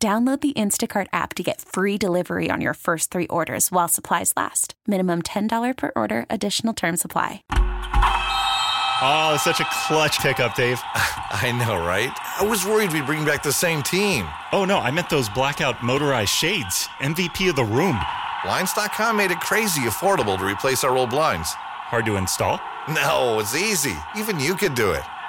Download the Instacart app to get free delivery on your first three orders while supplies last. Minimum $10 per order, additional term supply. Oh, it's such a clutch pickup, Dave. I know, right? I was worried we'd bring back the same team. Oh, no, I meant those blackout motorized shades. MVP of the room. Blinds.com made it crazy affordable to replace our old blinds. Hard to install? No, it's easy. Even you could do it.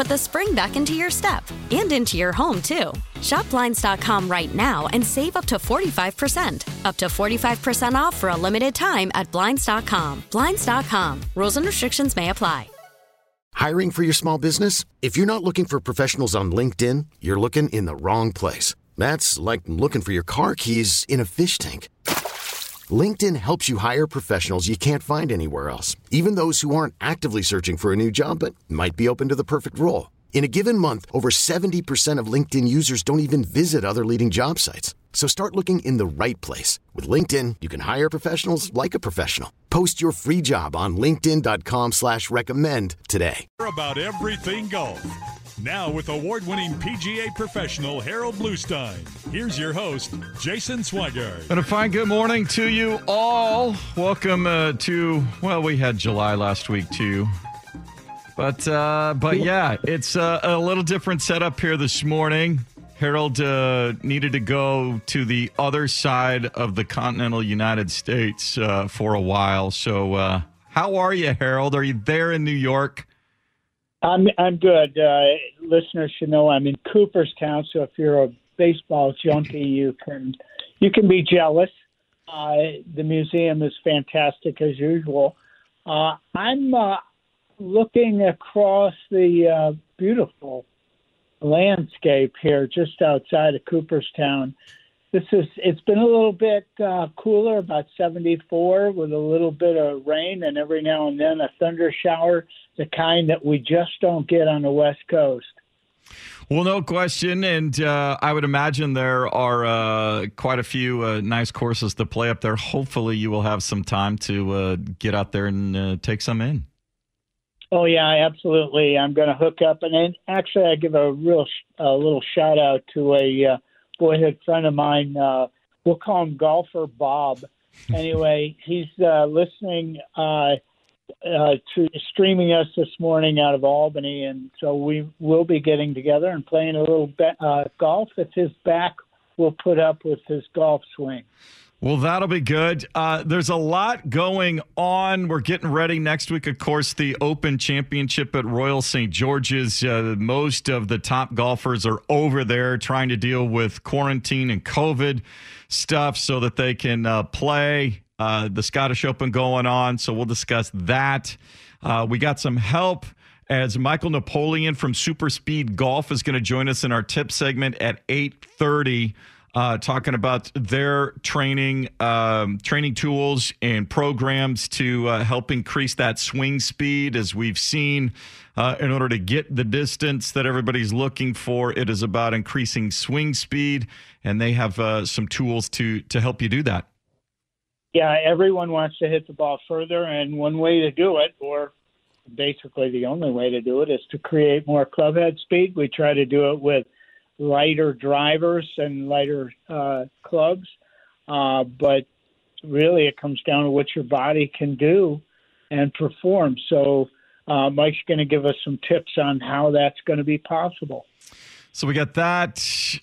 put the spring back into your step and into your home, too. Shop Blinds.com right now and save up to 45%. Up to 45% off for a limited time at Blinds.com. Blinds.com. Rules and restrictions may apply. Hiring for your small business? If you're not looking for professionals on LinkedIn, you're looking in the wrong place. That's like looking for your car keys in a fish tank. LinkedIn helps you hire professionals you can't find anywhere else, even those who aren't actively searching for a new job but might be open to the perfect role. In a given month, over 70% of LinkedIn users don't even visit other leading job sites. So start looking in the right place. With LinkedIn, you can hire professionals like a professional. Post your free job on linkedin.com slash recommend today. About everything golf. Now with award-winning PGA professional Harold Bluestein. Here's your host, Jason Swigert. And a fine good morning to you all. Welcome uh, to, well, we had July last week too. But uh, but yeah, it's uh, a little different setup here this morning. Harold uh, needed to go to the other side of the continental United States uh, for a while. So, uh, how are you, Harold? Are you there in New York? I'm I'm good. Uh, listeners should know I'm in Cooperstown, so if you're a baseball junkie, you can you can be jealous. Uh, the museum is fantastic as usual. Uh, I'm uh, looking across the uh, beautiful landscape here, just outside of Cooperstown. This is it's been a little bit uh, cooler, about 74, with a little bit of rain and every now and then a thunder shower, the kind that we just don't get on the West Coast. Well, no question. And uh, I would imagine there are uh, quite a few uh, nice courses to play up there. Hopefully, you will have some time to uh, get out there and uh, take some in. Oh yeah, absolutely. I'm going to hook up, and then actually, I give a real a little shout out to a uh, boyhood friend of mine. Uh, we'll call him Golfer Bob. Anyway, he's uh, listening uh, uh, to streaming us this morning out of Albany, and so we will be getting together and playing a little be- uh, golf. If his back will put up with his golf swing. Well, that'll be good. Uh, there's a lot going on. We're getting ready next week, of course, the Open Championship at Royal St. George's. Uh, most of the top golfers are over there trying to deal with quarantine and COVID stuff so that they can uh, play. Uh, the Scottish Open going on, so we'll discuss that. Uh, we got some help as Michael Napoleon from Super Speed Golf is going to join us in our tip segment at 830 uh, talking about their training, um, training tools and programs to uh, help increase that swing speed. As we've seen, uh, in order to get the distance that everybody's looking for, it is about increasing swing speed, and they have uh, some tools to to help you do that. Yeah, everyone wants to hit the ball further, and one way to do it, or basically the only way to do it, is to create more clubhead speed. We try to do it with lighter drivers and lighter uh, clubs. Uh, but really, it comes down to what your body can do and perform. So, uh, Mike's going to give us some tips on how that's going to be possible. So we got that.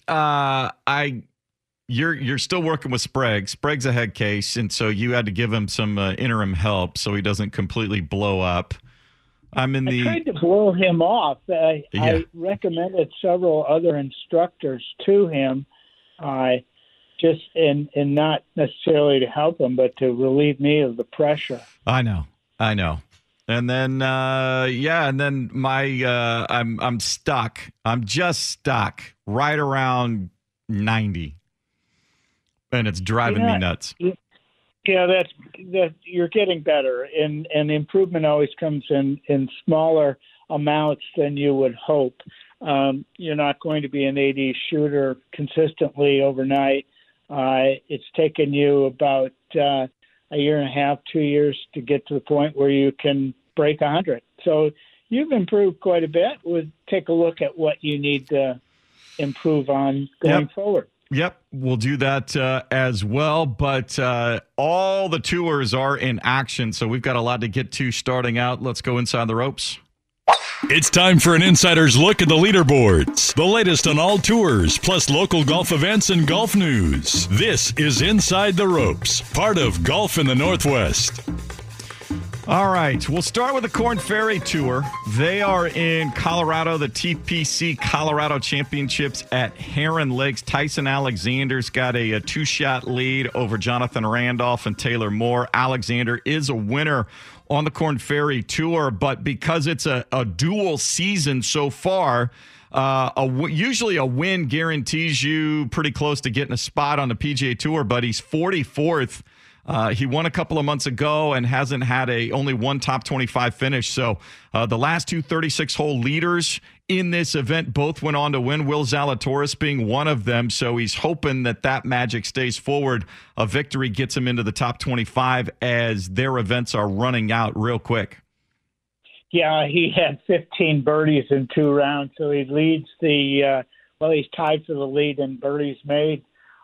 Uh, I you're you're still working with Sprague. Sprague's a head case, and so you had to give him some uh, interim help so he doesn't completely blow up. I'm in the. I tried to blow him off. I, yeah. I recommended several other instructors to him, uh, just and and not necessarily to help him, but to relieve me of the pressure. I know, I know. And then, uh, yeah, and then my, uh, I'm I'm stuck. I'm just stuck right around ninety, and it's driving me nuts. Yeah, that's that. You're getting better, and and improvement always comes in in smaller amounts than you would hope. Um, you're not going to be an 80 shooter consistently overnight. Uh, it's taken you about uh, a year and a half, two years to get to the point where you can break 100. So you've improved quite a bit. We'll take a look at what you need to improve on going yep. forward. Yep, we'll do that uh, as well. But uh, all the tours are in action, so we've got a lot to get to starting out. Let's go inside the ropes. It's time for an insider's look at the leaderboards, the latest on all tours, plus local golf events and golf news. This is Inside the Ropes, part of Golf in the Northwest. All right, we'll start with the Corn Ferry Tour. They are in Colorado, the TPC Colorado Championships at Heron Lakes. Tyson Alexander's got a, a two shot lead over Jonathan Randolph and Taylor Moore. Alexander is a winner on the Corn Ferry Tour, but because it's a, a dual season so far, uh, a w- usually a win guarantees you pretty close to getting a spot on the PGA Tour, but he's 44th uh, he won a couple of months ago and hasn't had a only one top 25 finish. So uh, the last two 36 hole leaders in this event both went on to win. Will Zalatoris being one of them. So he's hoping that that magic stays forward. A victory gets him into the top 25 as their events are running out real quick. Yeah, he had 15 birdies in two rounds, so he leads the. Uh, well, he's tied for the lead in birdies made.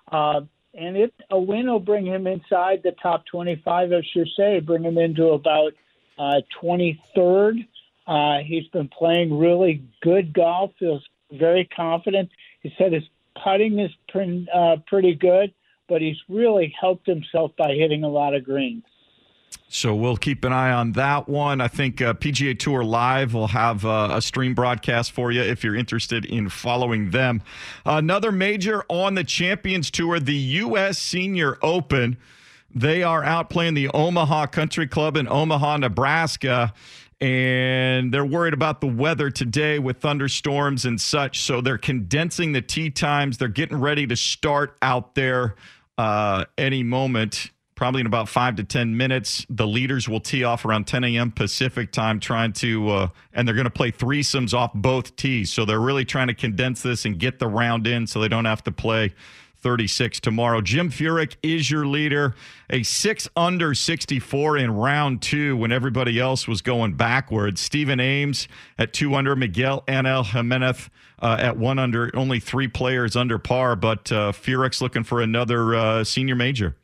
Uh, and it a win will bring him inside the top 25, as you say, bring him into about uh, 23rd. Uh, he's been playing really good golf, feels very confident. He said his putting is uh, pretty good, but he's really helped himself by hitting a lot of greens. So we'll keep an eye on that one. I think uh, PGA Tour Live will have uh, a stream broadcast for you if you're interested in following them. Another major on the Champions Tour, the U.S. Senior Open. They are out playing the Omaha Country Club in Omaha, Nebraska. And they're worried about the weather today with thunderstorms and such. So they're condensing the tee times. They're getting ready to start out there uh, any moment probably in about five to 10 minutes. The leaders will tee off around 10 a.m. Pacific time, trying to, uh, and they're going to play threesomes off both tees. So they're really trying to condense this and get the round in so they don't have to play 36 tomorrow. Jim Furyk is your leader, a six under 64 in round two when everybody else was going backwards. Stephen Ames at two under, Miguel Angel Jimenez uh, at one under, only three players under par, but uh, Furyk's looking for another uh, senior major.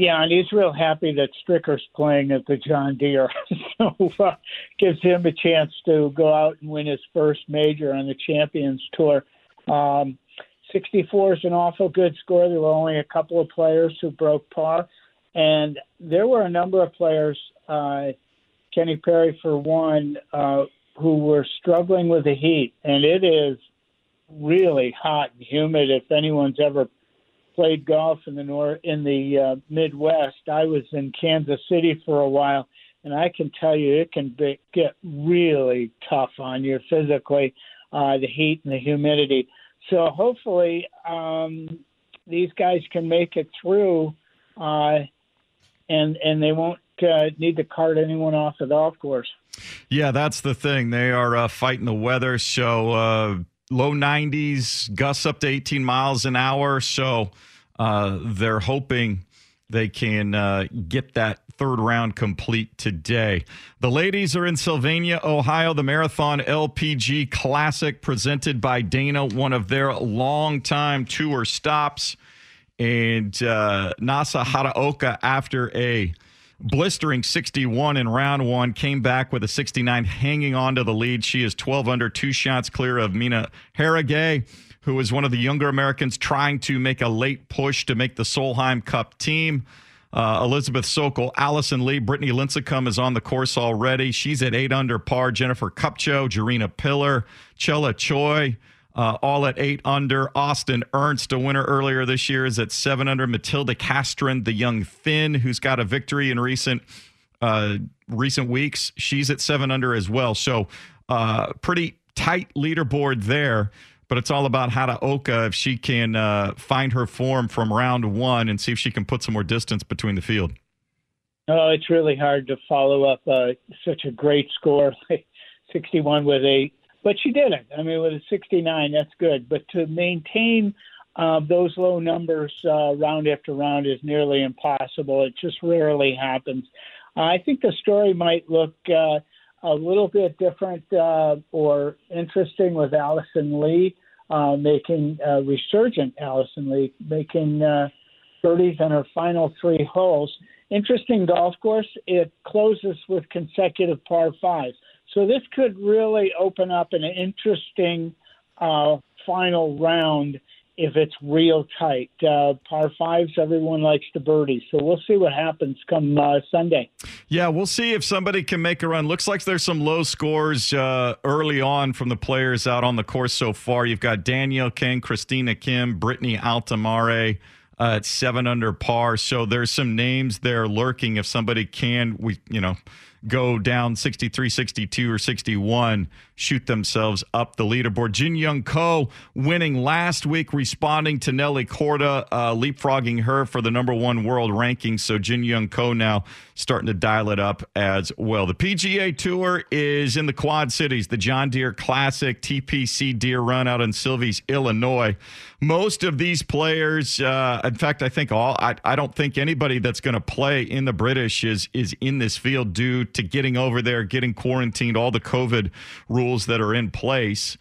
Yeah, and he's real happy that Stricker's playing at the John Deere, so uh, gives him a chance to go out and win his first major on the Champions Tour. Um, 64 is an awful good score. There were only a couple of players who broke par, and there were a number of players, uh, Kenny Perry for one, uh, who were struggling with the heat, and it is really hot and humid. If anyone's ever played golf in the north in the uh, Midwest, I was in Kansas City for a while, and I can tell you it can be, get really tough on you physically, uh, the heat and the humidity. So hopefully um, these guys can make it through, uh, and and they won't uh, need to cart anyone off the golf course. Yeah, that's the thing. They are uh, fighting the weather, so uh, low 90s, gusts up to 18 miles an hour. So uh, they're hoping they can uh, get that third round complete today. The ladies are in Sylvania, Ohio, the Marathon LPGA Classic presented by Dana, one of their longtime tour stops. And uh, Nasa Hataoka, after a blistering 61 in round one, came back with a 69, hanging on to the lead. She is 12 under, two shots clear of Mina Harigae, who is one of the younger Americans trying to make a late push to make the Solheim Cup team. Uh, Elizabeth Szokol, Allison Lee, Brittany Lincicome is on the course already. She's at eight under par. Jennifer Kupcho, Gerina Piller, Chella Choi, uh, all at eight under. Austin Ernst, a winner earlier this year, is at seven under. Matilda Castren, the young Finn, who's got a victory in recent uh, recent weeks, she's at seven under as well. So, uh, pretty tight leaderboard there but it's all about Hataoka if she can uh, find her form from round one and see if she can put some more distance between the field. Oh, it's really hard to follow up uh, such a great score, like 61 with a, but she didn't. I mean, with a 69, that's good. But to maintain uh, those low numbers uh, round after round is nearly impossible. It just rarely happens. Uh, I think the story might look uh, a little bit different uh, or interesting with Allison Lee making uh, resurgent Allison Lee making birdies on her final three holes. Interesting golf course. It closes with consecutive par fives, so this could really open up an interesting uh, final round if it's real tight. Uh, par fives, everyone likes the birdie. So we'll see what happens come uh, Sunday. Yeah, we'll see if somebody can make a run. Looks like there's some low scores uh, early on from the players out on the course so far. You've got Danielle Kang, Christina Kim, Brittany Altomare. Uh, at seven under par, so there's some names there lurking. If somebody can, we you know, go down 63, 62, or 61, shoot themselves up the leaderboard. Jin Young Ko winning last week, responding to Nelly Korda, uh, leapfrogging her for the number one world ranking. So Jin Young Ko now starting to dial it up as well. The PGA Tour is in the Quad Cities, the John Deere Classic TPC Deer Run out in Silvis, Illinois. Most of these players, uh, in fact, I think all, I, I don't think anybody that's going to play in the British is is in this field due to getting over there, getting quarantined, all the COVID rules that are in place.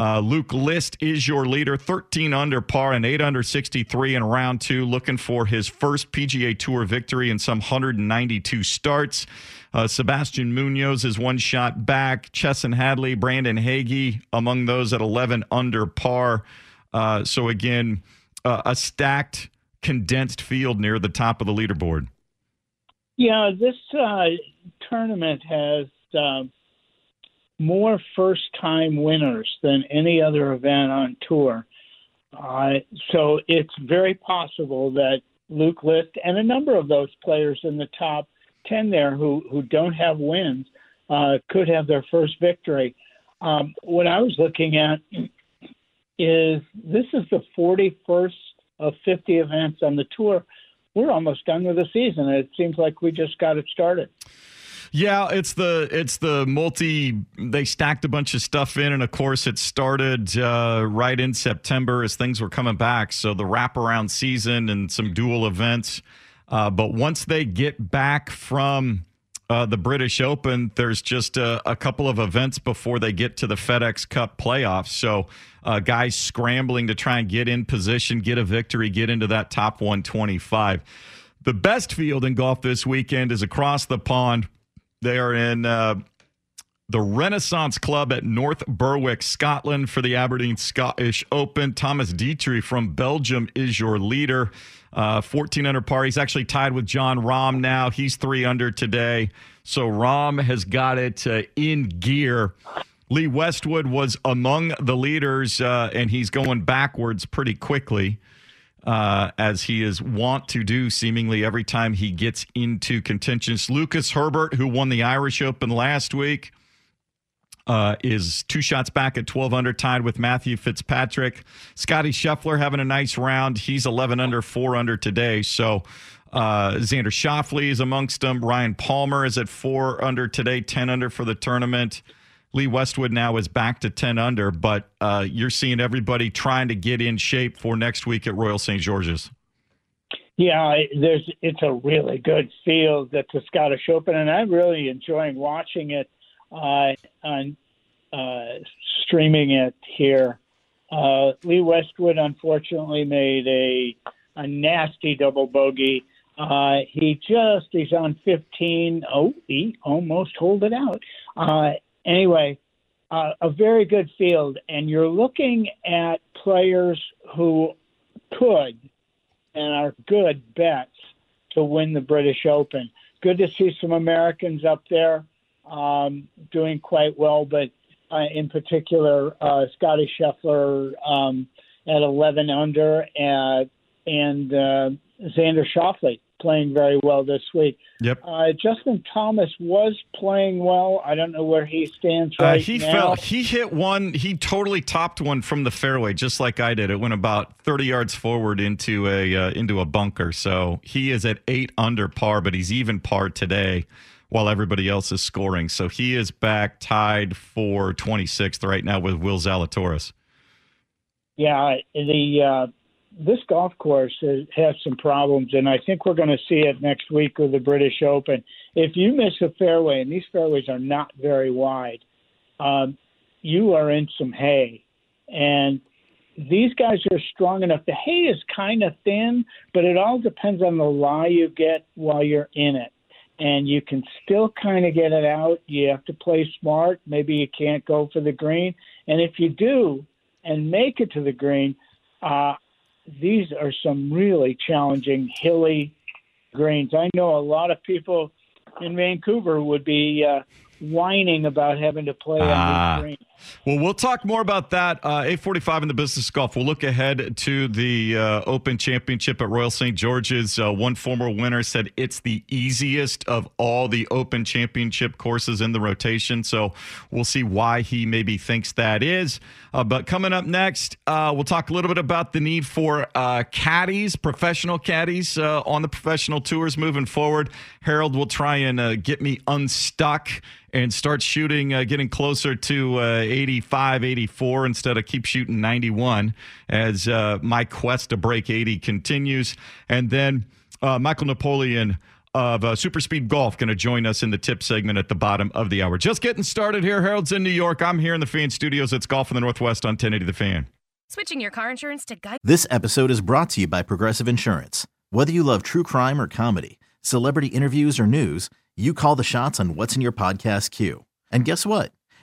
Uh, Luke List is your leader, 13 under par and 8 under 63 in round two, looking for his first PGA Tour victory in some 192 starts. Uh, Sebastian Munoz is one shot back. Chesson Hadley, Brandon Hagy among those at 11 under par. Uh, so, again, uh, a stacked, condensed field near the top of the leaderboard. Yeah, this uh, tournament has uh, more first time winners than any other event on tour. Uh, so it's very possible that Luke List and a number of those players in the top 10 there who, who don't have wins uh, could have their first victory. Um, what I was looking at is this is the 41st of 50 events on the tour. We're almost done with the season. It seems like we just got it started. Yeah, it's the it's the multi. They stacked a bunch of stuff in, and of course, it started uh, right in September as things were coming back. So the wraparound season and some dual events. Uh, but once they get back from uh, the British Open, there's just a, a, couple of events before they get to the FedEx Cup playoffs. So uh, guys scrambling to try and get in position, get a victory, get into that top 125. The best field in golf this weekend is across the pond. They are in uh, the Renaissance Club at North Berwick, Scotland for the Aberdeen Scottish Open. Thomas Detry from Belgium is your leader. Uh, 14 under par. He's actually tied with Jon Rahm now. He's three under today. So Rahm has got it uh, in gear. Lee Westwood was among the leaders, uh, and he's going backwards pretty quickly uh, as he is wont to do seemingly every time he gets into contentions. Lucas Herbert, who won the Irish Open last week, uh, is two shots back at 12 under, tied with Matthew Fitzpatrick. Scotty Scheffler having a nice round. He's 11 under, 4 under today. So uh, Xander Schauffele is amongst them. Ryan Palmer is at 4 under today, 10 under for the tournament. Lee Westwood now is back to 10 under, but uh, you're seeing everybody trying to get in shape for next week at Royal St. George's. Yeah, there's it's a really good field at the Scottish Open, and I'm really enjoying watching it uh, on uh, streaming it here. Uh, Lee Westwood unfortunately made a a nasty double bogey. Uh, he just he's on 15. Oh, he almost hold it out. Uh, anyway, uh, a very good field, and you're looking at players who could and are good bets to win the British Open. Good to see some Americans up there um, doing quite well, but uh, in particular, uh, Scotty Scheffler um, at 11 under, and, and uh, Xander Schauffele playing very well this week. Yep. Uh, Justin Thomas was playing well. I don't know where he stands uh, right uh, he now. Fell, he hit one. He totally topped one from the fairway, just like I did. It went about 30 yards forward into a uh, into a bunker. So he is at eight under par, but he's even par today. While everybody else is scoring, so he is back tied for 26th right now with Will Zalatoris. Yeah, the uh, this golf course has some problems, and I think we're going to see it next week with the British Open. If you miss a fairway, and these fairways are not very wide, um, you are in some hay. And these guys are strong enough. The hay is kind of thin, but it all depends on the lie you get while you're in it. And you can still kind of get it out. You have to play smart. Maybe you can't go for the green. And if you do and make it to the green, uh, these are some really challenging hilly greens. I know a lot of people in Vancouver would be uh, whining about having to play on these ah. greens. Well, we'll talk more about that. Uh, 845 in the business golf. We'll look ahead to the uh, Open Championship at Royal St. George's. Uh, one former winner said it's the easiest of all the Open Championship courses in the rotation. So we'll see why he maybe thinks that is. Uh, but coming up next, uh, we'll talk a little bit about the need for uh, caddies, professional caddies on the professional tours moving forward. Harold will try and get me unstuck and start shooting, getting closer to 85, 84 instead of keep shooting 91 as uh, my quest to break 80 continues. And then uh, Michael Napoleon of uh, Super Speed Golf going to join us in the tip segment at the bottom of the hour. Just getting started here. Harold's in New York. I'm here in the Fan Studios. It's Golf in the Northwest on 1080 The Fan. Switching your car insurance to Guy. This episode is brought to you by Progressive Insurance. Whether you love true crime or comedy, celebrity interviews or news, you call the shots on what's in your podcast queue. And guess what?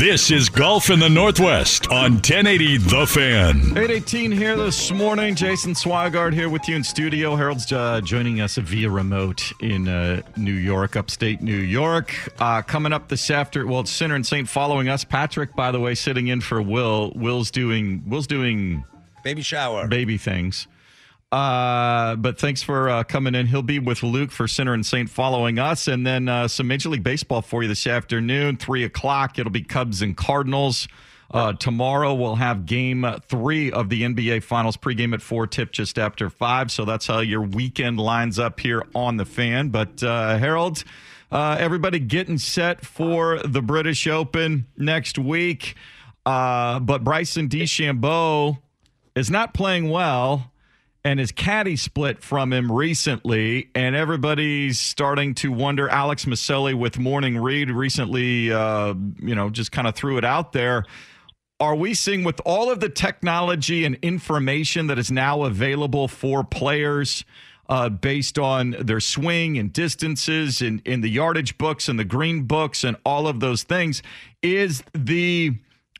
This is Golf in the Northwest on 1080 The Fan. 818 here this morning. Jason Swigard here with you in studio. Harold's uh, joining us via remote in uh, New York, upstate New York. Uh, coming up this after, well, it's Sinner and Saint following us. Patrick, by the way, sitting in for Will. Will's doing, Will's doing baby shower, baby things. Uh, but thanks for uh, coming in. He'll be with Luke for Center and Saint following us. And then uh, some Major League Baseball for you this afternoon, 3 o'clock. It'll be Cubs and Cardinals. Uh, tomorrow we'll have game three of the NBA Finals pregame at four, tip just after five. So that's how your weekend lines up here on the fan. But uh, Harold, uh, everybody getting set for the British Open next week. But Bryson DeChambeau is not playing well and his caddy split from him recently, and everybody's starting to wonder. Alex Miceli with Morning Read recently, uh, you know, just kind of threw it out there. Are we seeing with all of the technology and information that is now available for players uh, based on their swing and distances and in the yardage books and the green books and all of those things, is the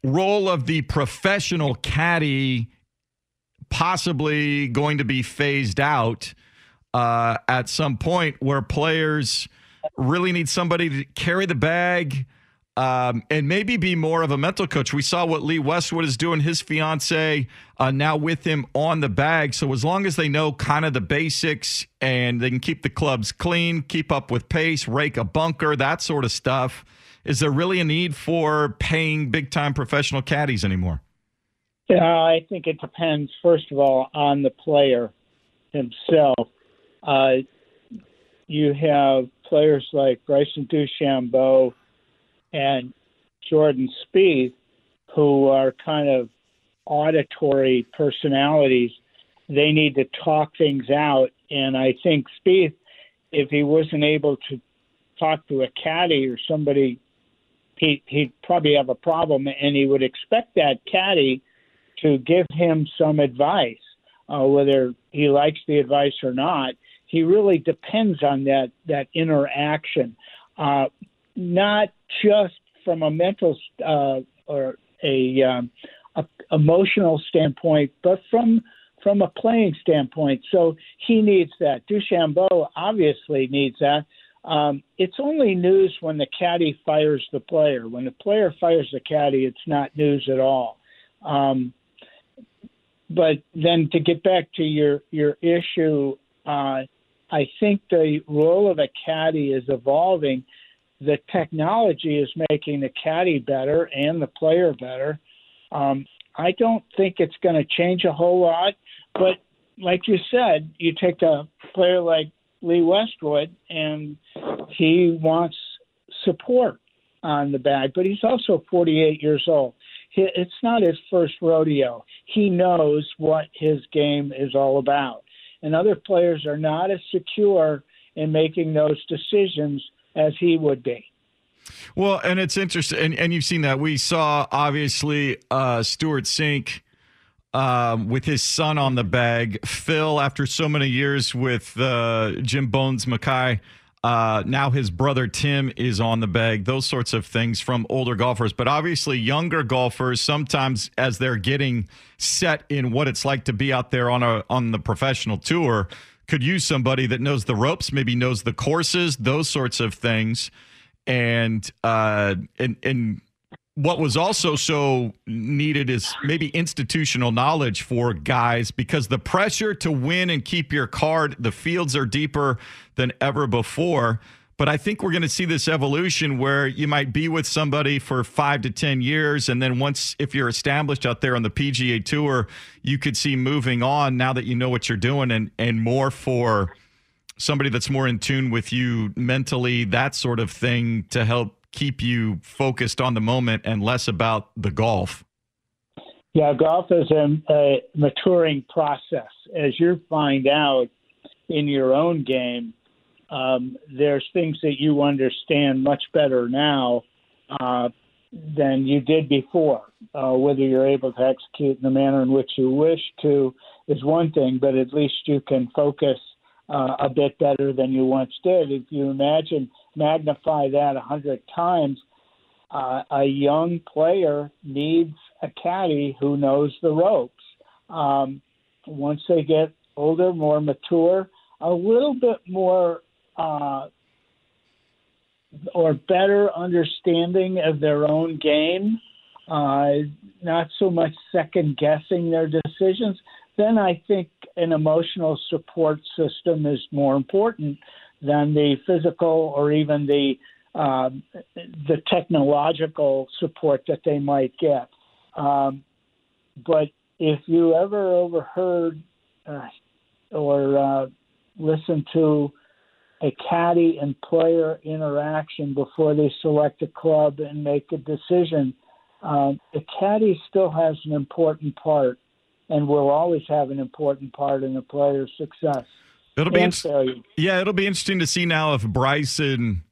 role of the professional caddy possibly going to be phased out uh, at some point where players really need somebody to carry the bag um, and maybe be more of a mental coach. We saw what Lee Westwood is doing, his fiance uh, now with him on the bag. So as long as they know kind of the basics and they can keep the clubs clean, keep up with pace, rake a bunker, that sort of stuff, is there really a need for paying big time professional caddies anymore? Yeah, I think it depends, first of all, on the player himself. Uh, you have players like Bryson DeChambeau and Jordan Spieth who are kind of auditory personalities. They need to talk things out, and I think Spieth, if he wasn't able to talk to a caddy or somebody, he, he'd probably have a problem, and he would expect that caddy to give him some advice, uh, whether he likes the advice or not. He really depends on that that interaction, uh, not just from a mental uh, or a, um, a emotional standpoint, but from from a playing standpoint. So he needs that. DeChambeau obviously needs that. Um, it's only news when the caddy fires the player. When the player fires the caddy, it's not news at all. Um, but then to get back to your your issue, uh, I think the role of a caddy is evolving. The technology is making the caddy better and the player better. Um, I don't think it's going to change a whole lot, but like you said, you take a player like Lee Westwood, and he wants support on the bag, but he's also 48 years old it's not his first rodeo. He knows what his game is all about. And other players are not as secure in making those decisions as he would be. Well, and it's interesting, and, and you've seen that. We saw obviously uh, Stewart Cink um, with his son on the bag. Phil, after so many years with uh, Jim Bones Mackay, uh, now his brother Tim is on the bag, those sorts of things from older golfers. But obviously, younger golfers sometimes, as they're getting set in what it's like to be out there on a on the professional tour, could use somebody that knows the ropes, maybe knows the courses, those sorts of things, and uh, and and what was also so needed is maybe institutional knowledge for guys because the pressure to win and keep your card, the fields are deeper than ever before. But I think we're going to see this evolution where you might be with somebody for five to 10 years. And then once, if you're established out there on the PGA Tour, you could see moving on now that you know what you're doing and, and more for somebody that's more in tune with you mentally, that sort of thing to help keep you focused on the moment and less about the golf. Yeah, golf is a, a maturing process. As you find out in your own game, um, there's things that you understand much better now uh, than you did before. Uh, whether you're able to execute in the manner in which you wish to is one thing, but at least you can focus uh, a bit better than you once did. If you imagine magnify that a hundred times, uh, a young player needs a caddy who knows the ropes. Um, once they get older, more mature, a little bit more uh, or better understanding of their own game, uh, not so much second guessing their decisions, then I think an emotional support system is more important than the physical or even the uh, the technological support that they might get. Um, but if you ever overheard uh, or uh, listened to a caddy and player interaction before they select a club and make a decision, um, the caddy still has an important part and will always have an important part in a player's success. It'll be in- yeah, it'll be interesting to see now if Bryson,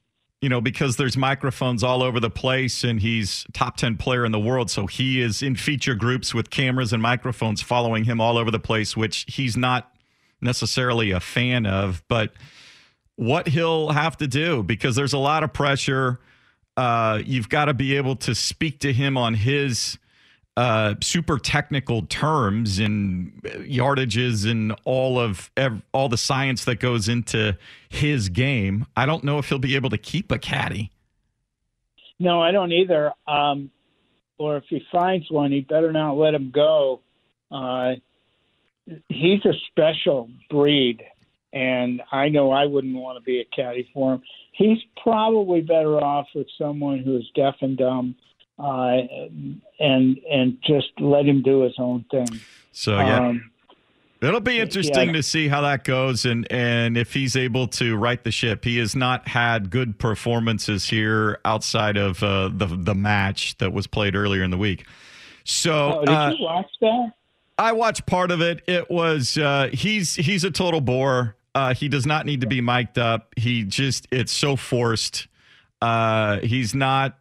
you know, because there's microphones all over the place and he's top 10 player in the world, so he is in feature groups with cameras and microphones following him all over the place, which he's not necessarily a fan of, but what he'll have to do because there's a lot of pressure. Uh, you've got to be able to speak to him on his uh, super technical terms and yardages and all of ev- all the science that goes into his game. I don't know if he'll be able to keep a caddy. No, I don't either. Um, or if he finds one, he better not let him go. Uh, he's a special breed, and I know I wouldn't want to be a caddy for him. He's probably better off with someone who's deaf and dumb uh, and and just let him do his own thing. So yeah. Um, It'll be interesting yeah. to see how that goes and, and if he's able to right the ship. He has not had good performances here outside of uh, the the match that was played earlier in the week. So oh, did uh, you watch that? I watched part of it. It was uh, he's he's a total bore. Uh, he does not need to be mic'd up. He just it's so forced. Uh, he's not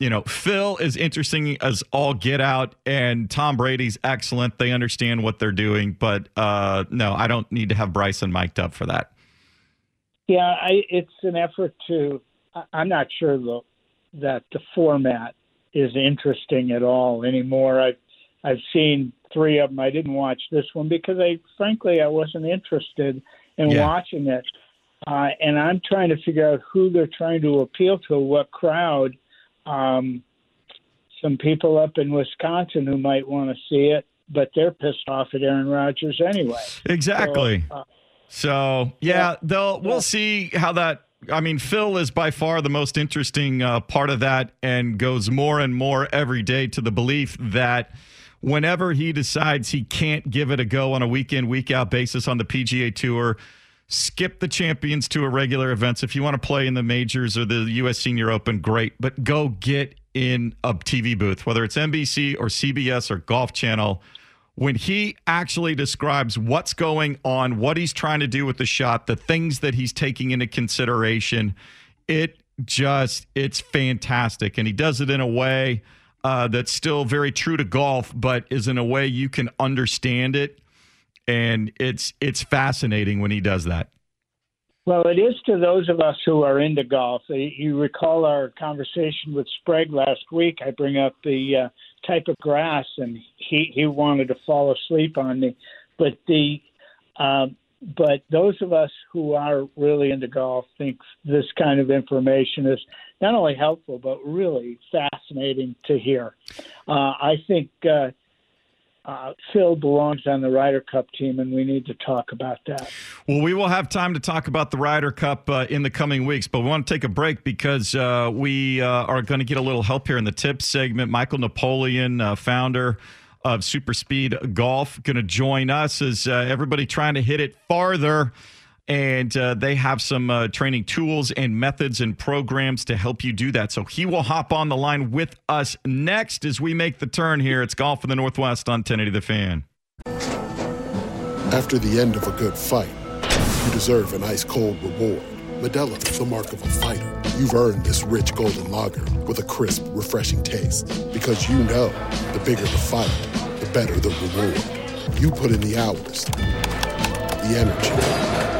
you know, Phil is interesting as all get out, and Tom Brady's excellent. They understand what they're doing, but uh, no, I don't need to have Bryson mic'd up for that. Yeah, I, it's an effort to. I'm not sure though that the format is interesting at all anymore. I've I've seen three of them. I didn't watch this one because I, frankly, I wasn't interested in yeah. watching it. Uh, and I'm trying to figure out who they're trying to appeal to, what crowd um, some people up in Wisconsin who might want to see it, but they're pissed off at Aaron Rodgers anyway. Exactly. So, uh, so yeah, yeah, they'll we'll see how that. I mean, Phil is by far the most interesting uh, part of that, and goes more and more every day to the belief that whenever he decides he can't give it a go on a week in, week out basis on the PGA Tour, skip the champions to irregular events. If you want to play in the majors or the U.S. Senior Open, great, but go get in a TV booth, whether it's NBC or CBS or Golf Channel. When he actually describes what's going on, what he's trying to do with the shot, the things that he's taking into consideration, it just, it's fantastic. And he does it in a way uh, that's still very true to golf, but is in a way you can understand it and it's it's fascinating when he does that. Well, it is to those of us who are into golf. You recall our conversation with Sprague last week. I bring up the uh, type of grass, and he he wanted to fall asleep on me. But the uh, but those of us who are really into golf think this kind of information is not only helpful but really fascinating to hear. Uh, I think uh, uh, Phil belongs on the Ryder Cup team, and we need to talk about that. Well, we will have time to talk about the Ryder Cup uh, in the coming weeks, but we want to take a break because uh, we uh, are going to get a little help here in the tips segment. Michael Napoleon, uh, founder of Super Speed Golf, going to join us as uh, everybody trying to hit it farther and uh, they have some uh, training tools and methods and programs to help you do that. So he will hop on the line with us next as we make the turn here. It's Golf in the Northwest on 1080 The Fan. After the end of a good fight, you deserve an ice cold reward. Modelo is the mark of a fighter. You've earned this rich golden lager with a crisp, refreshing taste. Because you know the bigger the fight, the better the reward. You put in the hours, the energy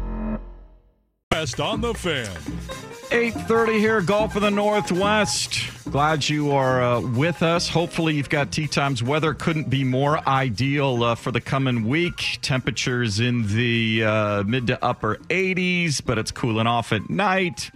Best on the fan. 8.30 here, Golf in the Northwest. Glad you are uh, with us. Hopefully you've got tee times. Weather couldn't be more ideal uh, for the coming week. Temperatures in the uh, mid to upper 80s, but it's cooling off at night.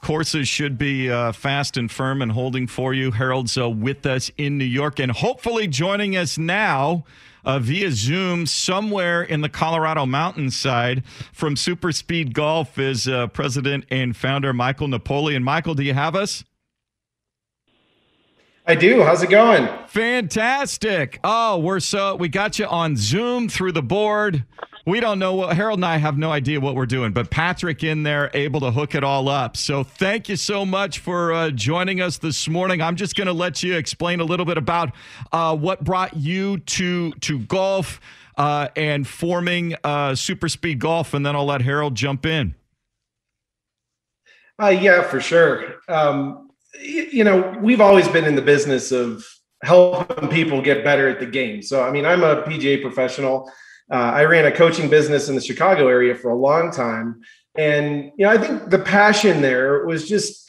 Courses should be uh, fast and firm and holding for you. Harold's uh, with us in New York and hopefully joining us now uh, via Zoom somewhere in the Colorado mountainside from Super Speed Golf is uh, president and founder Michael Napoleon. Michael, do you have us? I do. How's it going? Fantastic. Oh, we're so we got you on Zoom through the board. We don't know what Harold and I have no idea what we're doing, but Patrick in there able to hook it all up. So thank you so much for uh, joining us this morning. I'm just going to let you explain a little bit about uh, what brought you to to golf uh, and forming uh, Super Speed Golf, and then I'll let Harold jump in. Uh, yeah, for sure. Um, you know, we've always been in the business of helping people get better at the game. So, I mean, I'm a PGA professional. Uh, I ran a coaching business in the Chicago area for a long time. And, you know, I think the passion there was just,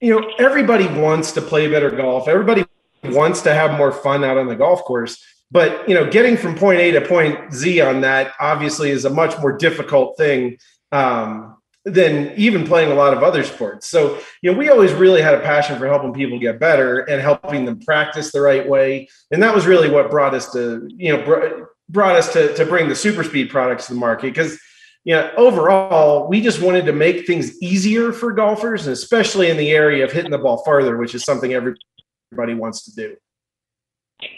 you know, everybody wants to play better golf. Everybody wants to have more fun out on the golf course. But, you know, getting from point A to point Z on that obviously is a much more difficult thing um, than even playing a lot of other sports. So, you know, we always really had a passion for helping people get better and helping them practice the right way. And that was really what brought us to, you know, brought us to, to bring the super speed products to the market because you know overall we just wanted to make things easier for golfers and especially in the area of hitting the ball farther which is something everybody wants to do.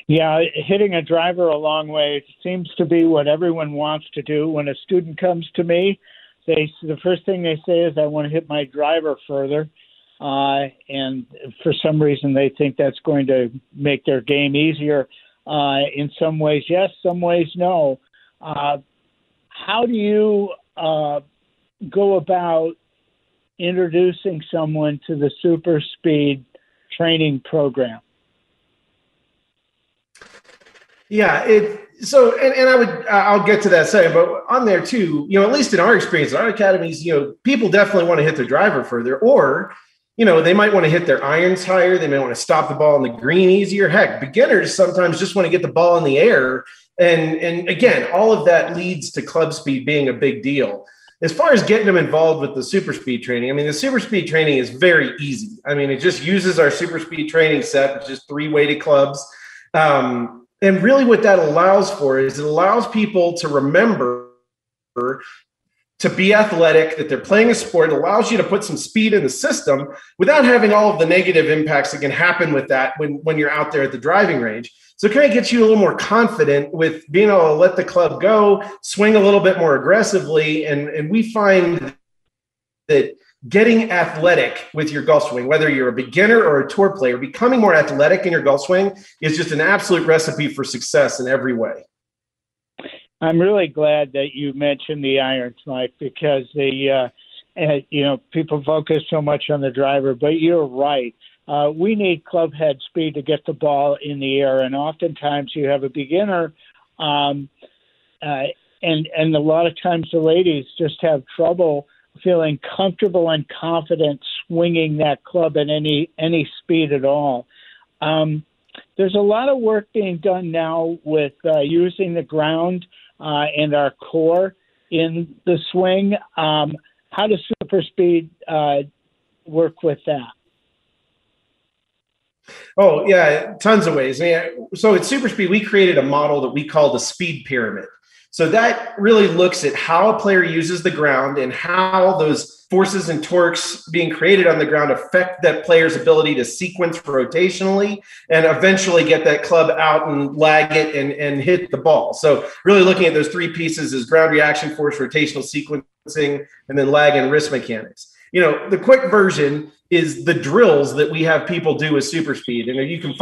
Yeah hitting a driver a long way seems to be what everyone wants to do. When a student comes to me they the first thing they say is i want to hit my driver further uh, and for some reason they think that's going to make their game easier uh, in some ways, yes. Some ways, no. Uh, how do you uh, go about introducing someone to the super speed training program? Yeah, it so and, and I would I'll get to that second, but on there too, you know, at least in our experience, in our academies, you know, people definitely want to hit their driver further, or you know, they might want to hit their irons higher. They may want to stop the ball in the green easier. Heck, beginners sometimes just want to get the ball in the air. And, and again, all of that leads to club speed being a big deal. As far as getting them involved with the super speed training, I mean, the super speed training is very easy. I mean, it just uses our super speed training set, which is three weighted clubs. Um, and really, what that allows for is it allows people to remember to be athletic, that they're playing a sport, allows you to put some speed in the system without having all of the negative impacts that can happen with that when, when you're out there at the driving range. So it kind of gets you a little more confident with being able to let the club go, swing a little bit more aggressively. And, and we find that getting athletic with your golf swing, whether you're a beginner or a tour player, becoming more athletic in your golf swing is just an absolute recipe for success in every way. I'm really glad that you mentioned the irons, Mike, because the uh, uh, you know people focus so much on the driver, but you're right. Uh, we need club head speed to get the ball in the air, and oftentimes you have a beginner, um, uh, and and a lot of times the ladies just have trouble feeling comfortable and confident swinging that club at any any speed at all. Um, there's a lot of work being done now with uh, using the ground uh, and our core in the swing. Um, how does super speed uh, work with that? Oh yeah, tons of ways. I mean, so at Super Speed, we created a model that we call the speed pyramid. So that really looks at how a player uses the ground and how those forces and torques being created on the ground affect that player's ability to sequence rotationally and eventually get that club out and lag it and, and hit the ball. So really looking at those three pieces is ground reaction force, rotational sequencing, and then lag and wrist mechanics. You know, the quick version is the drills that we have people do with super speed. And you can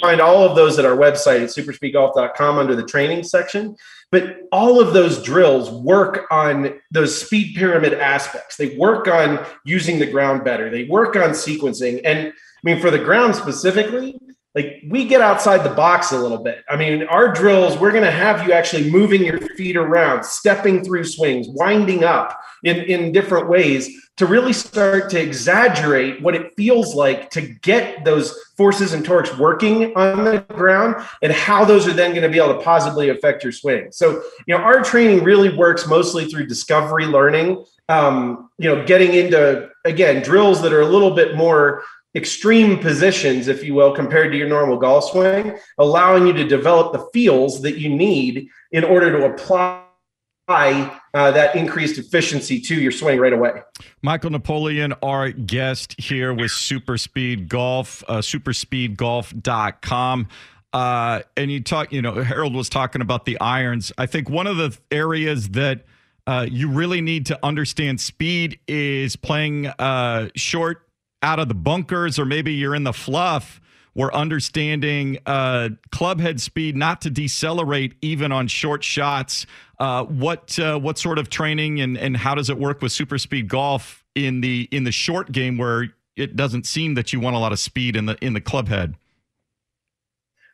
find all of those at our website at superspeedgolf.com under the training section. But all of those drills work on those speed pyramid aspects. They work on using the ground better. They work on sequencing. And I mean, for the ground specifically, like we get outside the box a little bit. I mean, our drills, we're going to have you actually moving your feet around, stepping through swings, winding up in, in different ways to really start to exaggerate what it feels like to get those forces and torques working on the ground and how those are then going to be able to positively affect your swing. So, you know, our training really works mostly through discovery learning, um, you know, getting into, again, drills that are a little bit more extreme positions, if you will, compared to your normal golf swing, allowing you to develop the feels that you need in order to apply uh, that increased efficiency to your swing right away. Michael Napoleon, our guest here with Super Speed Golf, uh, superspeedgolf.com. Uh, and you talk, you know, Harold was talking about the irons. I think one of the areas that uh, you really need to understand speed is playing uh, short out of the bunkers, or maybe you're in the fluff we're understanding uh, club head speed not to decelerate even on short shots. Uh, what uh, what sort of training and, and how does it work with super speed golf in the in the short game where it doesn't seem that you want a lot of speed in the in the club head?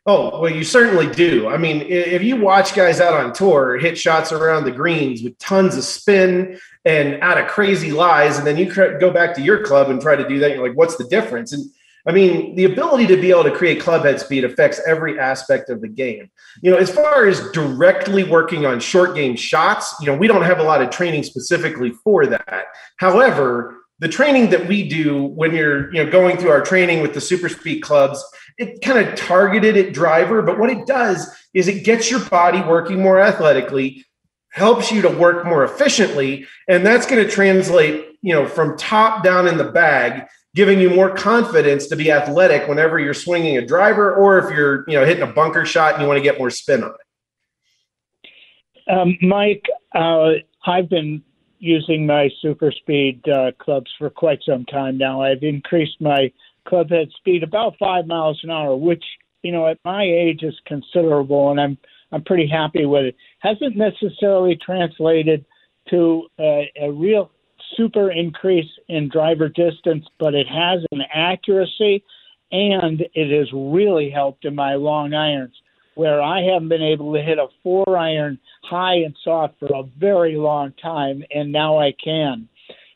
Oh, well, you certainly do. I mean, if you watch guys out on tour hit shots around the greens with tons of spin and out of crazy lies, and then you go back to your club and try to do that, you're like, what's the difference? And I mean, the ability to be able to create club head speed affects every aspect of the game. You know, as far as directly working on short game shots, you know, we don't have a lot of training specifically for that. However, the training that we do when you're, you know, going through our training with the super speed clubs, it kind of targeted at driver, but what it does is it gets your body working more athletically, helps you to work more efficiently, and that's going to translate, you know, from top down in the bag giving you more confidence to be athletic whenever you're swinging a driver or if you're you know hitting a bunker shot and you want to get more spin on it? Um, mike uh, i've been using my super speed uh, clubs for quite some time now. I've increased my club head speed about five miles an hour which you know at my age is considerable and i'm i'm pretty happy with it. Hasn't necessarily translated to a real super increase in driver distance, but it has an accuracy and it has really helped in my long irons where I haven't been able to hit a four iron high and soft for a very long time, and now I can.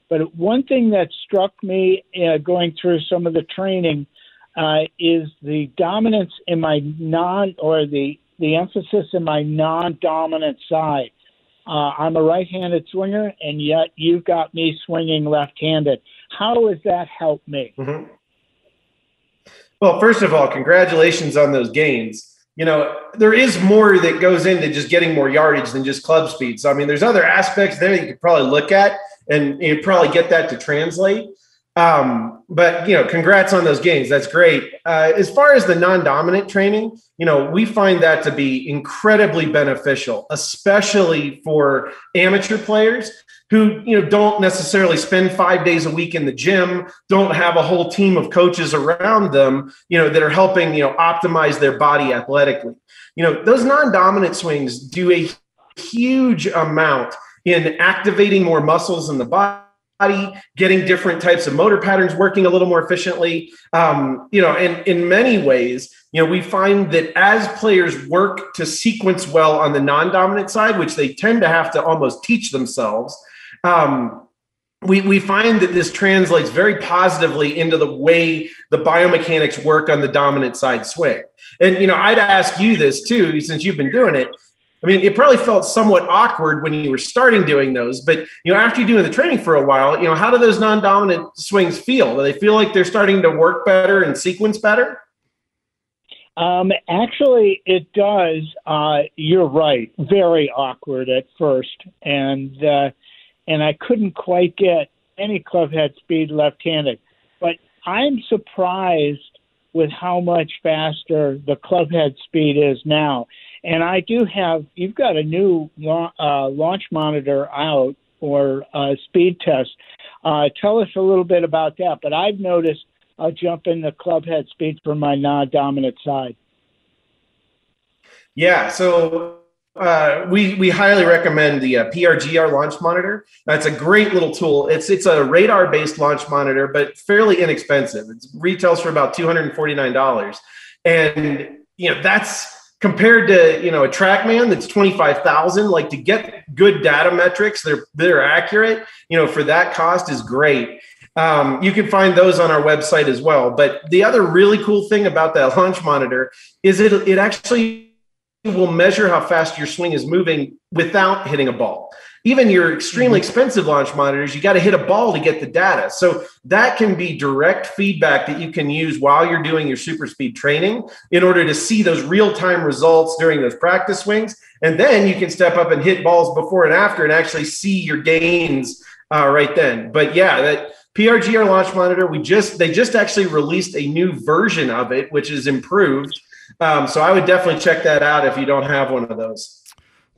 But one thing that struck me uh, going through some of the training uh, is the dominance in my non or the the emphasis in my non-dominant side. Uh, I'm a right-handed swinger, and yet you've got me swinging left-handed. How has that helped me? Mm-hmm. Well, first of all, congratulations on those gains. You know, there is more that goes into just getting more yardage than just club speed. So, I mean, there's other aspects there you could probably look at and you probably get that to translate. Um, but you know, congrats on those gains. That's great. Uh, as far as the non-dominant training, you know, we find that to be incredibly beneficial, especially for amateur players who you know don't necessarily spend five days a week in the gym, don't have a whole team of coaches around them, you know, that are helping you know optimize their body athletically. You know, those non-dominant swings do a huge amount in activating more muscles in the body body, getting different types of motor patterns working a little more efficiently. Um, you know, and in many ways, you know, we find that as players work to sequence well on the non-dominant side, which they tend to have to almost teach themselves, um, we, we find that this translates very positively into the way the biomechanics work on the dominant side swing. And you know, I'd ask you this too, since you've been doing it. I mean, it probably felt somewhat awkward when you were starting doing those, but you know, after you're doing the training for a while, you know, how do those non-dominant swings feel? Do they feel like they're starting to work better and sequence better? Um, actually, it does. Uh, you're right. Very awkward at first, and uh, and I couldn't quite get any clubhead speed left-handed. But I'm surprised with how much faster the clubhead speed is now. And I do have, you've got a new uh, launch monitor out or uh, speed test. Uh, tell us a little bit about that. But I've noticed a jump in the club head speed for my non dominant side. Yeah. So uh, we we highly recommend the uh, PRGR launch monitor. That's a great little tool. It's it's a radar based launch monitor, but fairly inexpensive. It retails for about two hundred and forty nine dollars, and you know that's compared to you know a TrackMan that's 25,000 like to get good data metrics they're they're accurate you know for that cost is great. Um, you can find those on our website as well. But the other really cool thing about that launch monitor is it it actually will measure how fast your swing is moving without hitting a ball even your extremely mm-hmm. expensive launch monitors, you got to hit a ball to get the data. So that can be direct feedback that you can use while you're doing your super speed training in order to see those real time results during those practice swings. And then you can step up and hit balls before and after and actually see your gains uh, right then. But yeah, that PRGR launch monitor, we just, they just actually released a new version of it, which is improved. Um, so I would definitely check that out if you don't have one of those.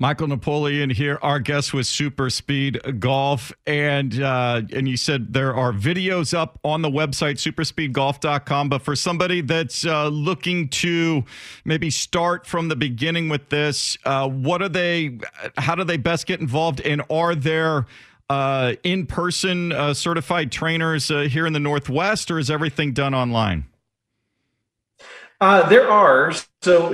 Michael Napoleon here, our guest with Super Speed Golf, and uh, and you said there are videos up on the website superspeedgolf.com. But for somebody that's uh, looking to maybe start from the beginning with this, uh, what are they? How do they best get involved? And are there uh, in-person uh, certified trainers uh, here in the Northwest, or is everything done online? Uh, there are. So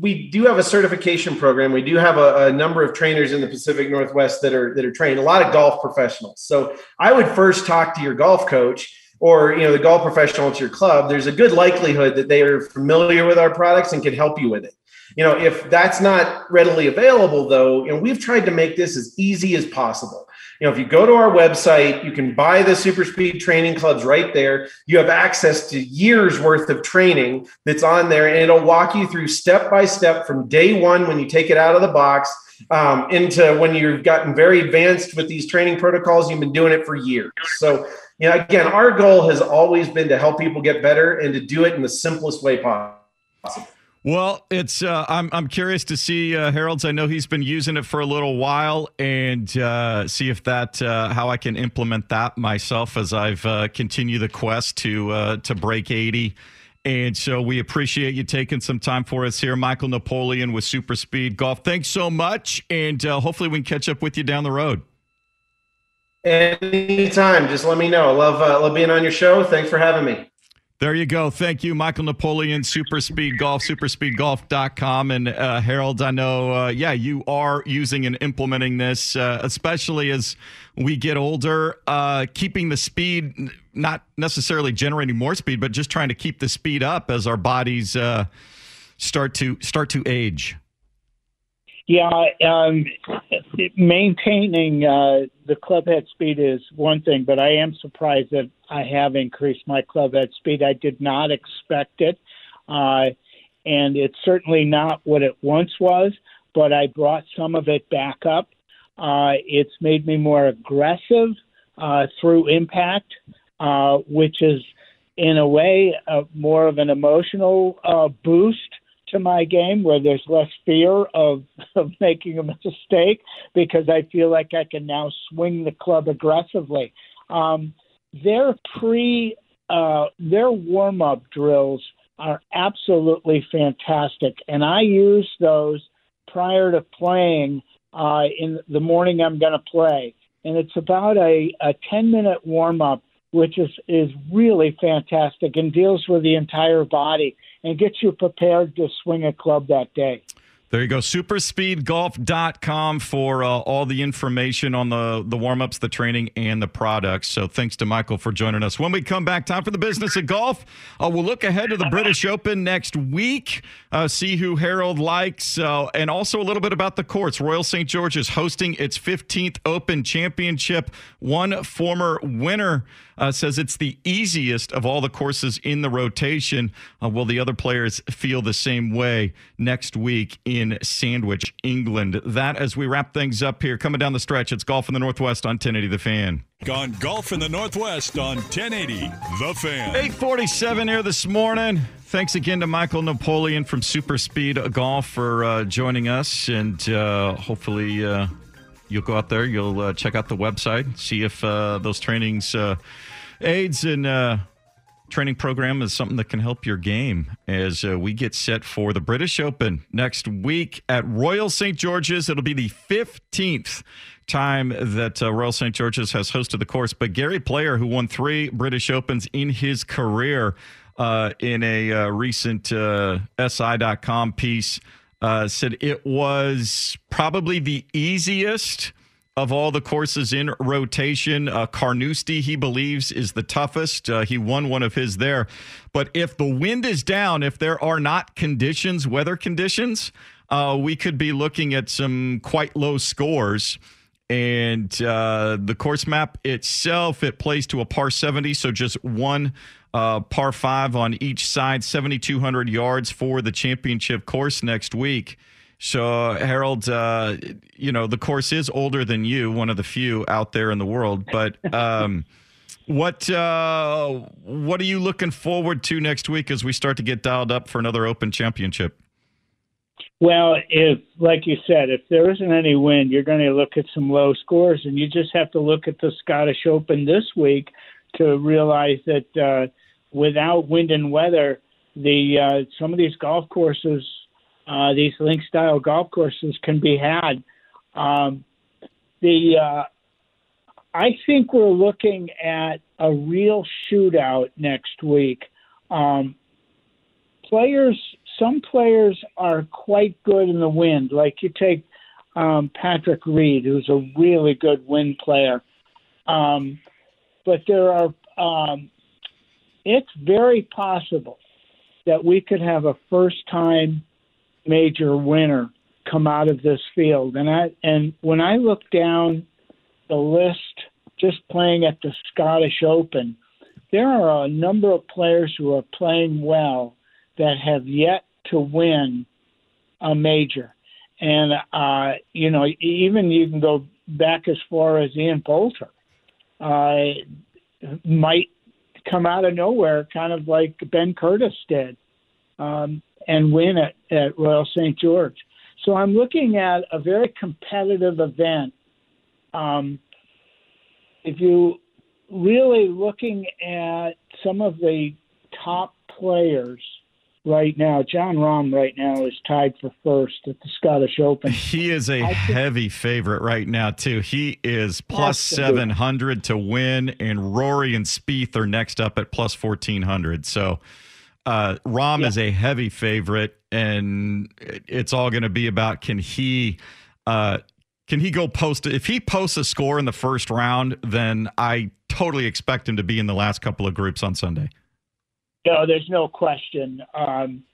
we do have a certification program. We do have a, a, number of trainers in the Pacific Northwest that are that are trained. A lot of golf professionals. So I would first talk to your golf coach or you know the golf professional at your club. There's a good likelihood that they are familiar with our products and can help you with it. You know, if that's not readily available, though, know, we've tried to make this as easy as possible you know, if you go to our website, you can buy the super speed training clubs right there. You have access to years worth of training that's on there, and it'll walk you through step by step from day one when you take it out of the box um, into when you've gotten very advanced with these training protocols. You've been doing it for years. So, you know, again, our goal has always been to help people get better and to do it in the simplest way possible. Well, it's uh, I'm I'm curious to see uh, Harold's. I know he's been using it for a little while, and uh, see if that uh, how I can implement that myself as I've uh, continue the quest to uh, to break eighty. And so we appreciate you taking some time for us here, Michael Napoleon with Super Speed Golf. Thanks so much, and hopefully we can catch up with you down the road. Anytime, just let me know. I love love being on your show. Thanks for having me. There you go. Thank you, Michael Napoleon, Super Speed Golf, superspeedgolf.com. And uh, Harold, I know, uh, yeah, you are using and implementing this, uh, especially as we get older, uh, keeping the speed, not necessarily generating more speed, but just trying to keep the speed up as our bodies uh, start to start to age. Yeah, um, maintaining uh, the club head speed is one thing, but I am surprised that I have increased my club head speed. I did not expect it, uh, and it's certainly not what it once was. But I brought some of it back up. Uh, it's made me more aggressive uh, through impact, uh, which is in a way more of an emotional uh, boost to my game where there's less fear of, of making a mistake because I feel like I can now swing the club aggressively. Um, their pre uh, their warm up drills are absolutely fantastic, and I use those prior to playing uh, in the morning I'm going to play, and it's about a, a 10 minute warm up, which is is really fantastic and deals with the entire body and gets you prepared to swing a club that day. There you go. Superspeedgolf.com for uh, all the information on the, the warm ups, the training, and the products. So thanks to Michael for joining us. When we come back, time for the business of golf. Uh, we'll look ahead to the British Open next week, uh, see who Harold likes, uh, and also a little bit about the courts. Royal St. George is hosting its 15th Open Championship. One former winner uh, says it's the easiest of all the courses in the rotation. Uh, will the other players feel the same way next week in Sandwich, England? That as we wrap things up here, coming down the stretch, it's Golf in the Northwest on 1080 The Fan. Gone Golf in the Northwest on 1080 The Fan. 847 here this morning. Thanks again to Michael Napoleon from Super Speed Golf for uh, joining us, and uh, hopefully uh, you'll go out there, you'll uh, check out the website, see if uh, those trainings uh, aids and uh, training program is something that can help your game as uh, we get set for the British Open next week at Royal St. George's. It'll be the 15th time that uh, Royal St. George's has hosted the course. But Gary Player, who won three British Opens in his career, uh, in a uh, recent uh, SI.com piece, uh, said it was probably the easiest of all the courses in rotation. Uh, Carnoustie, he believes, is the toughest. Uh, he won one of his there. But if the wind is down, if there are not conditions, weather conditions, uh, we could be looking at some quite low scores. And uh, the course map itself, it plays to a par 70, so just one uh, par five on each side, 7,200 yards for the championship course next week. So, Harold, uh, you know, the course is older than you, one of the few out there in the world. But um, what uh, what are you looking forward to next week as we start to get dialed up for another Open Championship? Well, if, like you said, if there isn't any wind, you're going to look at some low scores, and you just have to look at the Scottish Open this week to realize that uh, without wind and weather, the uh, some of these golf courses, uh, these link style golf courses, can be had. Um, the uh, I think we're looking at a real shootout next week. Um, players, some players are quite good in the wind. Like you take um, Patrick Reed, who's a really good wind player. Um, but there are, um, it's very possible that we could have a first time major winner come out of this field. And I and when I look down the list, just playing at the Scottish Open, there are a number of players who are playing well that have yet to win a major. And uh, you know, even you can go back as far as Ian Poulter uh, might come out of nowhere, kind of like Ben Curtis did, um, and win it at Royal St. George. So I'm looking at a very competitive event. Um, if you really looking at some of the top players right now, Jon Rahm right now is tied for first at the Scottish Open. He is a heavy favorite right now too. He is plus seven hundred to win, and Rory and Spieth are next up at plus fourteen hundred. So. Uh, Rahm yeah. is a heavy favorite, and it's all going to be about can he uh, can he go post if he posts a score in the first round, then I totally expect him to be in the last couple of groups on Sunday. No, there's no question. Um,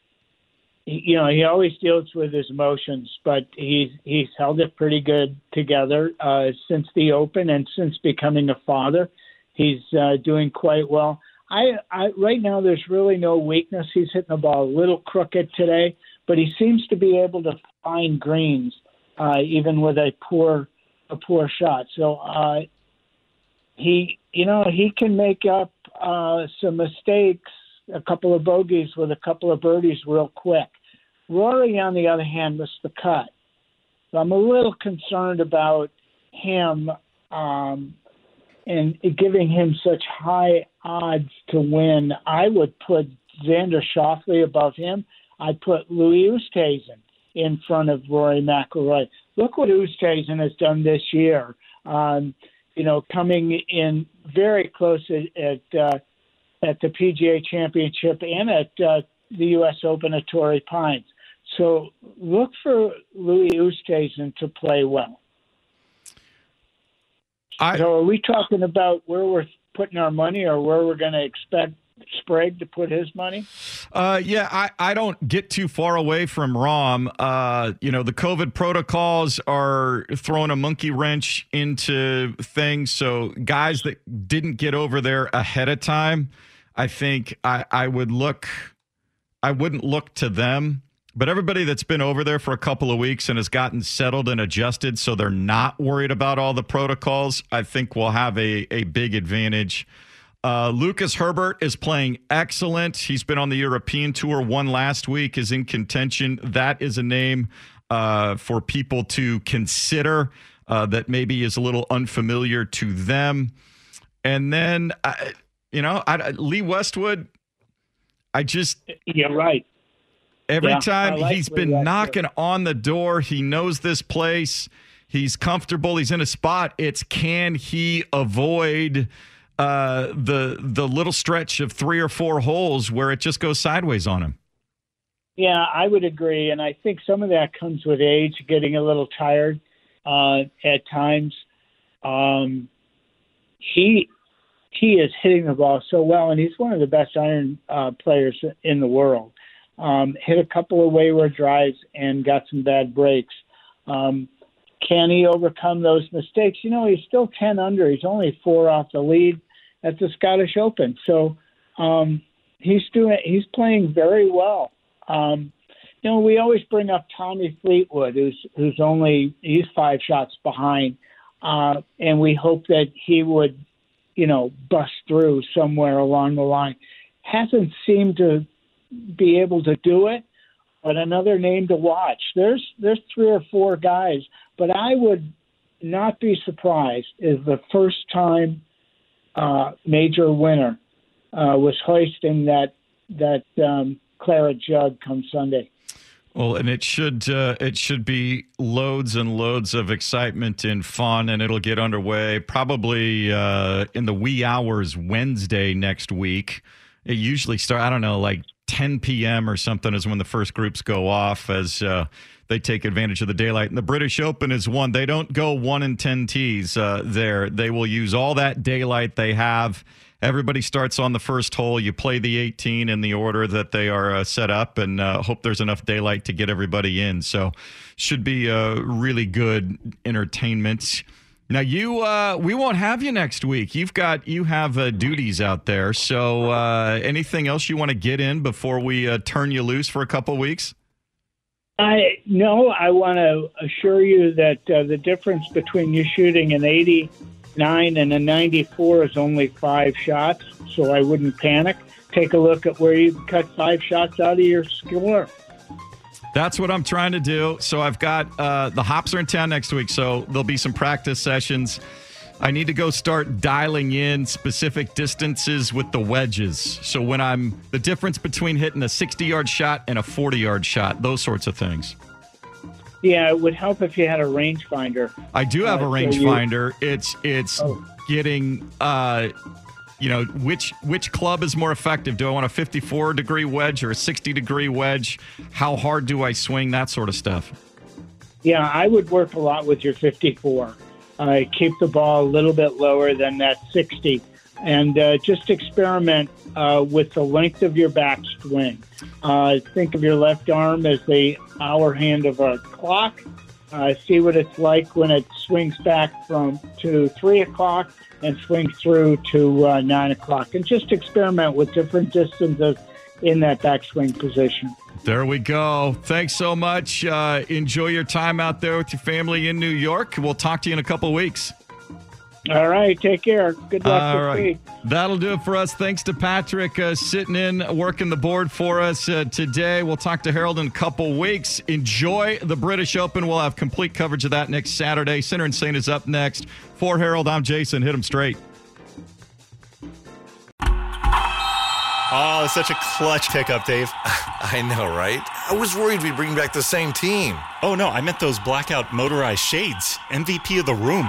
you know, he always deals with his emotions, but he's he's held it pretty good together uh, since the Open and since becoming a father. He's uh, doing quite well. I, I right now there's really no weakness. He's hitting the ball a little crooked today, but he seems to be able to find greens uh, even with a poor a poor shot. So uh, he you know he can make up uh, some mistakes, a couple of bogeys with a couple of birdies real quick. Rory, on the other hand, missed the cut. So I'm a little concerned about him um, and giving him such high odds to win. I would put Xander Schauffele above him. I'd put Louis Oosthuizen in front of Rory McIlroy. look what Oosthuizen has done this year. Um, you know, coming in very close at at, uh, at the PGA Championship and at uh, the U.S. Open at Torrey Pines. So look for Louis Oosthuizen to play well. I, so are we talking about where we're putting our money or where we're going to expect Sprague to put his money? Uh, yeah, I, I don't get too far away from Rahm. Uh, you know, the COVID protocols are throwing a monkey wrench into things. So guys that didn't get over there ahead of time, I think I, I would look, I wouldn't look to them. But everybody that's been over there for a couple of weeks and has gotten settled and adjusted so they're not worried about all the protocols, I think will have a, a big advantage. Uh, Lucas Herbert is playing excellent. He's been on the European tour, won last week, is in contention. That is a name uh, for people to consider uh, that maybe is a little unfamiliar to them. And then, uh, you know, I, Lee Westwood, I just. You're right. Every Yeah, time like he's Lee been Westwood. knocking on the door, he knows this place. He's comfortable. He's in a spot. It's can he avoid uh, the the little stretch of three or four holes where it just goes sideways on him? Yeah, I would agree, and I think some of that comes with age, getting a little tired uh, at times. Um, he he is hitting the ball so well, and he's one of the best iron uh, players in the world. Um, hit a couple of wayward drives and got some bad breaks. Um, can he overcome those mistakes? You know, he's still ten under. He's only four off the lead at the Scottish Open, so um, he's doing. He's playing very well. Um, you know, we always bring up Tommy Fleetwood, who's who's only he's five shots behind, uh, and we hope that he would, you know, bust through somewhere along the line. Hasn't seemed to be able to do it, but another name to watch. There's there's three or four guys, but I would not be surprised if the first time uh, major winner uh, was hoisting that that um, jug come Sunday. Well, and it should uh, it should be loads and loads of excitement and fun, and it'll get underway probably uh, in the wee hours Wednesday next week. It usually start I don't know like 10 p.m. or something is when the first groups go off as uh, they take advantage of the daylight. And the British Open is one. They don't go one in 10 tees uh, there. They will use all that daylight they have. Everybody starts on the first hole. You play the 18 in the order that they are uh, set up and uh, hope there's enough daylight to get everybody in. So, should be a really good entertainment. Now you, uh, we won't have you next week. You've got you have uh, duties out there. So, uh, anything else you want to get in before we uh, turn you loose for a couple weeks? I no, I want to assure you that uh, the difference between you shooting an 89 and a 94 is only five shots, so I wouldn't panic. Take a look at where you cut five shots out of your score. That's what I'm trying to do. So I've got uh, the hops are in town next week, so there'll be some practice sessions. I need to go start dialing in specific distances with the wedges. So when I'm the difference between hitting a 60 yard shot and a 40 yard shot, those sorts of things. Yeah, it would help if you had a rangefinder. I do have Uh, a so you- rangefinder. It's it's getting uh you know which which club is more effective? Do I want a 54 degree wedge or a 60 degree wedge? How hard do I swing? That sort of stuff. Yeah, I would work a lot with your 54. Uh, keep the ball a little bit lower than that 60, and uh, just experiment uh, with the length of your backswing. Uh, think of your left arm as the hour hand of a clock. Uh, see what it's like when it swings back from to three o'clock and swings through to uh, nine o'clock, and just experiment with different distances in that backswing position. There we go. Thanks so much. Uh, enjoy your time out there with your family in New York. We'll talk to you in a couple weeks. All right, take care. Good luck All this right. week. That'll do it for us. Thanks to Patrick uh, sitting in, working the board for us uh, today. We'll talk to Harold in a couple weeks. Enjoy the British Open. We'll have complete coverage of that next Saturday. Center and Saint is up next. For Harold, I'm Jason. Hit him straight. Oh, it's such a clutch pickup, Dave. I know, right? I was worried we'd bring back the same team. Oh, no, I meant those blackout motorized shades. MVP of the room.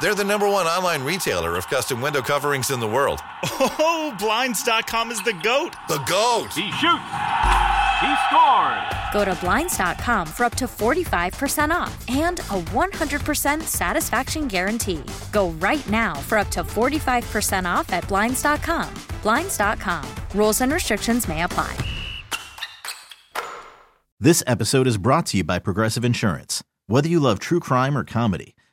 They're the number one online retailer of custom window coverings in the world. Oh, Blinds.com is the GOAT. The GOAT! He shoots! He scores! Go to Blinds.com for up to 45% off and a 100% satisfaction guarantee. Go right now for up to 45% off at Blinds.com. Blinds.com. Rules and restrictions may apply. This episode is brought to you by Progressive Insurance. Whether you love true crime or comedy,